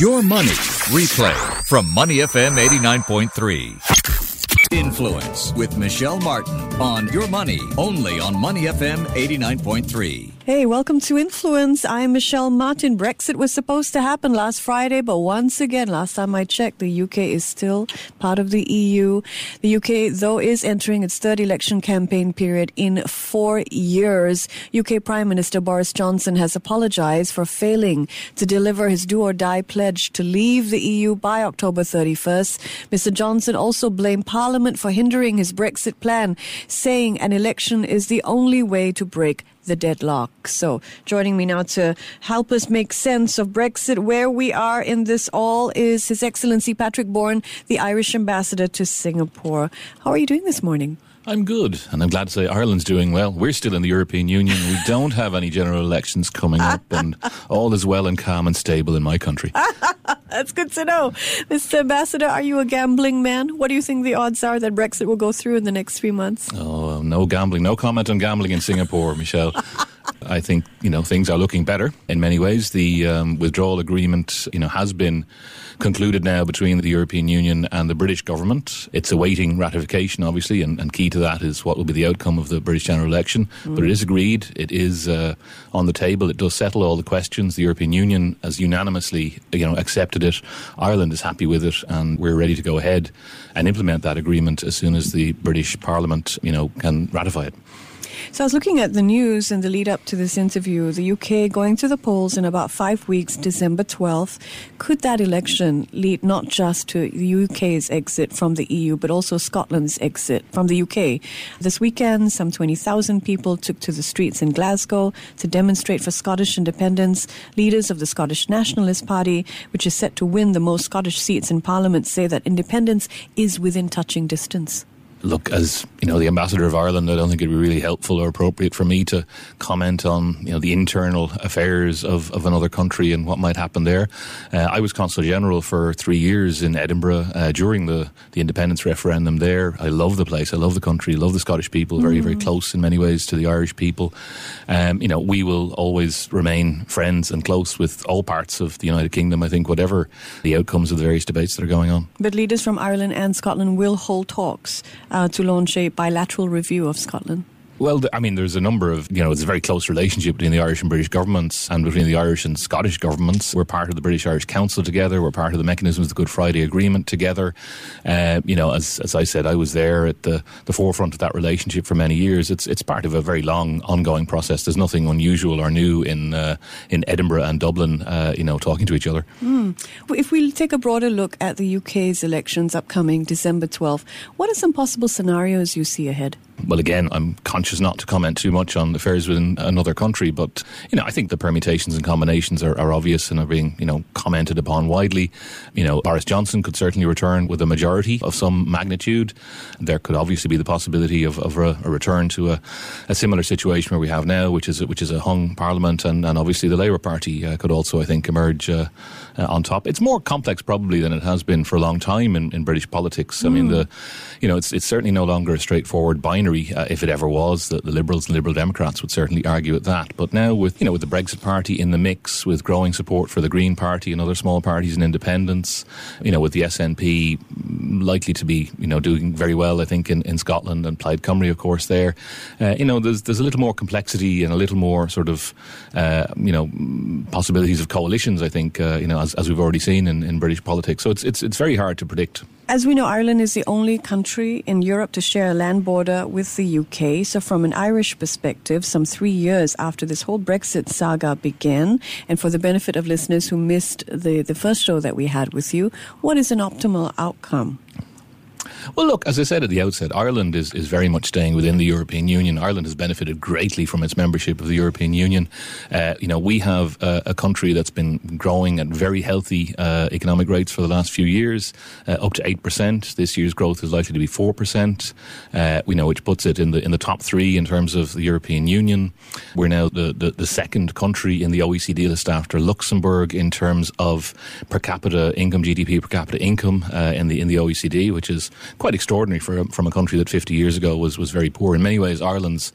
Your Money Replay from Money FM 89.3. Influence with Michelle Martin on Your Money, only on Money FM 89.3. Hey, welcome to Influence. I'm Michelle Martin. Brexit was supposed to happen last Friday, but once again, last time I checked, the UK is still part of the EU. The UK, though, is entering its third election campaign period in four years. UK Prime Minister Boris Johnson has apologized for failing to deliver his do or die pledge to leave the EU by October 31st. Mr. Johnson also blamed Parliament for hindering his Brexit plan, saying an election is the only way to break the deadlock. So, joining me now to help us make sense of Brexit, where we are in this all, is His Excellency Patrick Bourne, the Irish ambassador to Singapore. How are you doing this morning? I'm good, and I'm glad to say Ireland's doing well. We're still in the European Union. We don't have any general elections coming up, and all is well and calm and stable in my country. That's good to know. Mr. Ambassador, are you a gambling man? What do you think the odds are that Brexit will go through in the next few months? Oh, no gambling. No comment on gambling in Singapore, Michelle. I think you know things are looking better in many ways. The um, withdrawal agreement, you know, has been concluded now between the European Union and the British government. It's awaiting ratification, obviously, and, and key to that is what will be the outcome of the British general election. Mm. But it is agreed. It is uh, on the table. It does settle all the questions. The European Union has unanimously, you know, accepted it. Ireland is happy with it, and we're ready to go ahead and implement that agreement as soon as the British Parliament, you know, can ratify it. So I was looking at the news in the lead up to this interview. The UK going to the polls in about five weeks, December 12th. Could that election lead not just to the UK's exit from the EU, but also Scotland's exit from the UK? This weekend, some 20,000 people took to the streets in Glasgow to demonstrate for Scottish independence. Leaders of the Scottish Nationalist Party, which is set to win the most Scottish seats in Parliament, say that independence is within touching distance look, as you know, the ambassador of Ireland, I don't think it'd be really helpful or appropriate for me to comment on you know the internal affairs of, of another country and what might happen there. Uh, I was consul general for three years in Edinburgh uh, during the the independence referendum. There, I love the place. I love the country. I love the Scottish people. Very, mm. very close in many ways to the Irish people. Um, you know, we will always remain friends and close with all parts of the United Kingdom. I think whatever the outcomes of the various debates that are going on. But leaders from Ireland and Scotland will hold talks uh, to launch a bilateral review of Scotland? Well, I mean, there's a number of, you know, it's a very close relationship between the Irish and British governments and between the Irish and Scottish governments. We're part of the British Irish Council together. We're part of the mechanisms of the Good Friday Agreement together. Uh, you know, as, as I said, I was there at the, the forefront of that relationship for many years. It's it's part of a very long, ongoing process. There's nothing unusual or new in uh, in Edinburgh and Dublin, uh, you know, talking to each other. Mm. If we take a broader look at the UK's elections upcoming December 12th, what are some possible scenarios you see ahead? Well, again, I'm conscious not to comment too much on affairs within another country, but you know, I think the permutations and combinations are, are, obvious and are being you know commented upon widely. You know, Boris Johnson could certainly return with a majority of some magnitude. There could obviously be the possibility of, of a, a, return to a, a, similar situation where we have now, which is which is a hung parliament, and, and obviously the Labour Party uh, could also, I think, emerge uh, uh, on top. It's more complex probably than it has been for a long time in, in British politics. Mm. I mean, the you know, it's it's certainly no longer a straightforward binary uh, if it ever was. The, the, Liberals and Liberal Democrats would certainly argue at that. But now, with you know, with the Brexit Party in the mix, with growing support for the Green Party and other small parties and independents, you know, with the SNP likely to be you know doing very well, I think in, in Scotland and Plaid Cymru, of course, there, uh, you know, there's there's a little more complexity and a little more sort of uh, you know possibilities of coalitions. I think uh, you know as, as we've already seen in, in British politics. So it's it's it's very hard to predict. As we know, Ireland is the only country in Europe to share a land border with the UK. So, from an Irish perspective, some three years after this whole Brexit saga began, and for the benefit of listeners who missed the, the first show that we had with you, what is an optimal outcome? Well, look, as I said at the outset, Ireland is, is very much staying within the European Union. Ireland has benefited greatly from its membership of the European Union. Uh, you know, we have uh, a country that's been growing at very healthy uh, economic rates for the last few years, uh, up to 8%. This year's growth is likely to be 4%, uh, we know, which puts it in the, in the top three in terms of the European Union. We're now the, the, the second country in the OECD list after Luxembourg in terms of per capita income, GDP per capita income uh, in the in the OECD, which is quite extraordinary for from a country that 50 years ago was was very poor. In many ways, Ireland's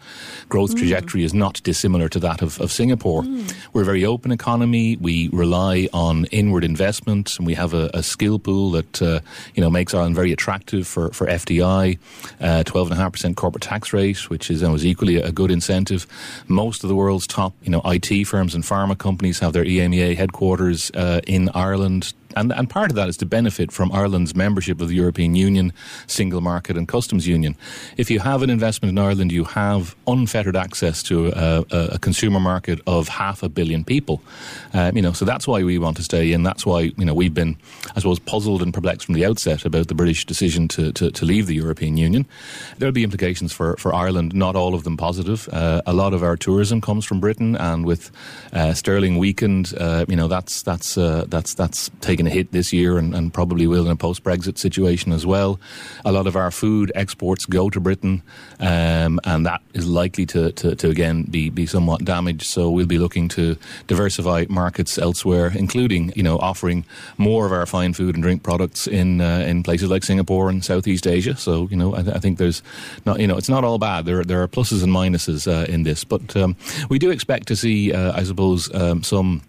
growth mm. trajectory is not dissimilar to that of, of Singapore. Mm. We're a very open economy. We rely on inward investment, and we have a, a skill pool that uh, you know makes Ireland very attractive for for FDI. Uh, twelve and a half percent corporate tax rate, which is, is equally a good incentive. Most of the world's top you know IT firms and pharma companies have their EMEA headquarters uh, in Ireland and, and part of that is to benefit from Ireland's membership of the European Union, single market, and customs union. If you have an investment in Ireland, you have unfettered access to a, a consumer market of half a billion people. Um, you know, so that's why we want to stay in. That's why you know we've been, I suppose, puzzled and perplexed from the outset about the British decision to, to, to leave the European Union. There'll be implications for, for Ireland, not all of them positive. Uh, a lot of our tourism comes from Britain, and with uh, sterling weakened, uh, you know, that's that's uh, that's that's taken taken a hit this year and, and probably will in a post Brexit situation as well. A lot of our food exports go to Britain, um, and that is likely to, to, to, again be, be somewhat damaged. So we'll be looking to diversify markets elsewhere, including you know offering more of our fine food and drink products in uh, in places like Singapore and Southeast Asia. So you know I, th- I, think there's not you know it's not all bad. There there are pluses and minuses uh, in this, but um, we do expect to see uh, I suppose um, some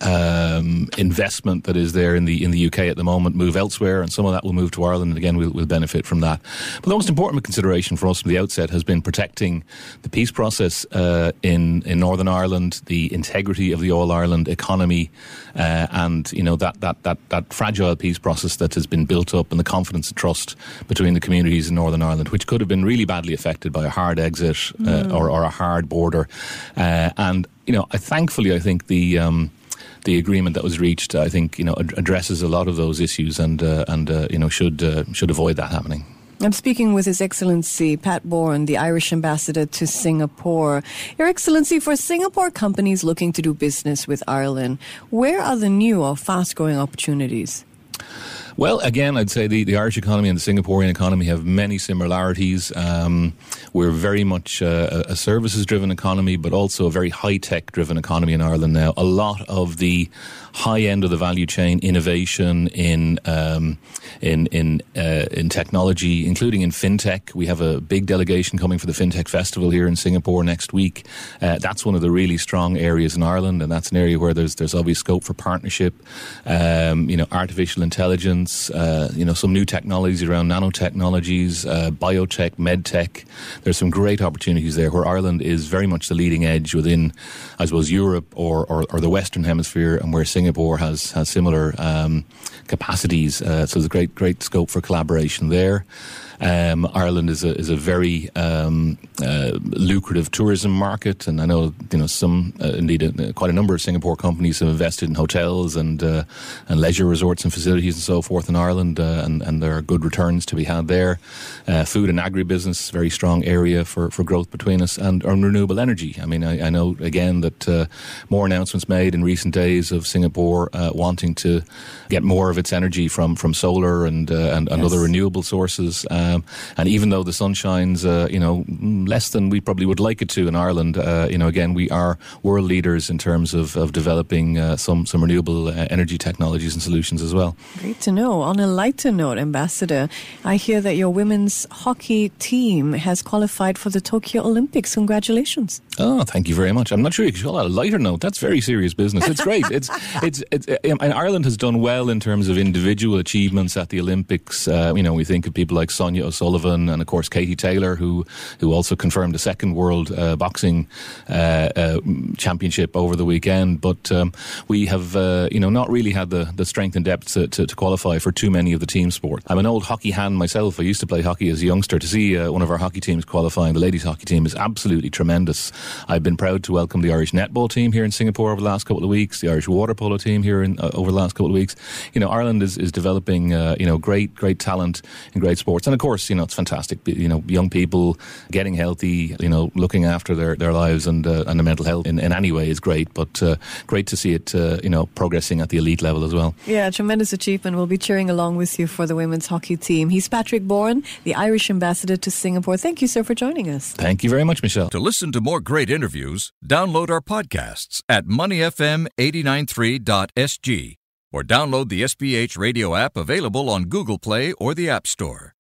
um, investment that is there in the in the UK at the moment move elsewhere, and some of that will move to Ireland, and again we'll, we'll benefit from that. But the most important consideration for us from the outset has been protecting the peace process uh, in in Northern Ireland, the integrity of the All Ireland economy, uh, and you know that, that that that fragile peace process that has been built up, and the confidence and trust between the communities in Northern Ireland, which could have been really badly affected by a hard exit uh, mm. or, or, a hard border, uh, and you know, I, thankfully, I think the um, the agreement that was reached, I think, you know, ad- addresses a lot of those issues and uh, and uh, you know should uh, should avoid that happening. I'm speaking with His Excellency Pat Bourne, the Irish ambassador to Singapore. Your Excellency, for Singapore companies looking to do business with Ireland, where are the new or fast growing opportunities? Well, again, I'd say the, the Irish economy and the Singaporean economy have many similarities. Um, we're very much uh, a services driven economy, but also a very high tech driven economy in Ireland now. A lot of the high end of the value chain innovation in um, in in uh, in technology, including in fintech. We have a big delegation coming for the fintech festival here in Singapore next week. Uh, that's one of the really strong areas in Ireland, and that's an area where there's there's obvious scope for partnership. Um, you know, artificial intelligence. Uh, you know, some new technologies around nanotechnologies, uh, biotech, medtech. There's some great opportunities there where Ireland is very much the leading edge within, I suppose, Europe or or, or the Western Hemisphere, and where Singapore has has similar um, capacities. Uh, so there's great great scope for collaboration there. Um, Ireland is a is a very um, uh, lucrative tourism market, and I know you know some uh, indeed uh, quite a number of Singapore companies have invested in hotels and uh, and leisure resorts and facilities and so forth in Ireland, uh, and and there are good returns to be had there. Uh, food and agribusiness, very strong area for, for growth between us, and on renewable energy. I mean, I, I know again that more announcements made in recent days of Singapore wanting to get more of its energy from from solar and and, and yes. other renewable sources. Um, and even though the sun shines, uh, you know, less than we probably would like it to in Ireland, uh, you know, again, we are world leaders in terms of, of developing uh, some, some renewable uh, energy technologies and solutions as well. Great to know. On a lighter note, Ambassador, I hear that your women's hockey team has qualified for the Tokyo Olympics. Congratulations. Oh, thank you very much. I'm not sure you could call that a lighter note. That's very serious business. It's great. it's, it's, it's, and Ireland has done well in terms of individual achievements at the Olympics. Uh, you know, we think of people like Sonia O'Sullivan and, of course, Katie Taylor, who who also confirmed a second world uh, boxing uh, uh, championship over the weekend. But um, we have, uh, you know, not really had the, the strength and depth to, to, to, qualify for too many of the team sports. I'm an old hockey hand myself. I used to play hockey as a youngster. To see uh, one of our hockey teams qualifying, the ladies' hockey team, is absolutely tremendous. I've been proud to welcome the Irish netball team here in Singapore over the last couple of weeks, the Irish water polo team here in, over the last couple of weeks. You know, Ireland is, is developing, you know, great, great talent in great sports. And of course, you know, it's fantastic. You know, young people getting healthy, you know, looking after their, their lives and uh, and their mental health in, in any way is great. But uh, great to see it, uh, you know, progressing at the elite level as well. Yeah, tremendous achievement. We'll be cheering along with you for the women's hockey team. He's Patrick Bourne, the Irish ambassador to Singapore. Thank you, sir, for joining us. Thank you very much, Michelle. To listen to more great interviews, download our podcasts at moneyfm893.sg or download the SPH radio app available on Google Play or the App Store.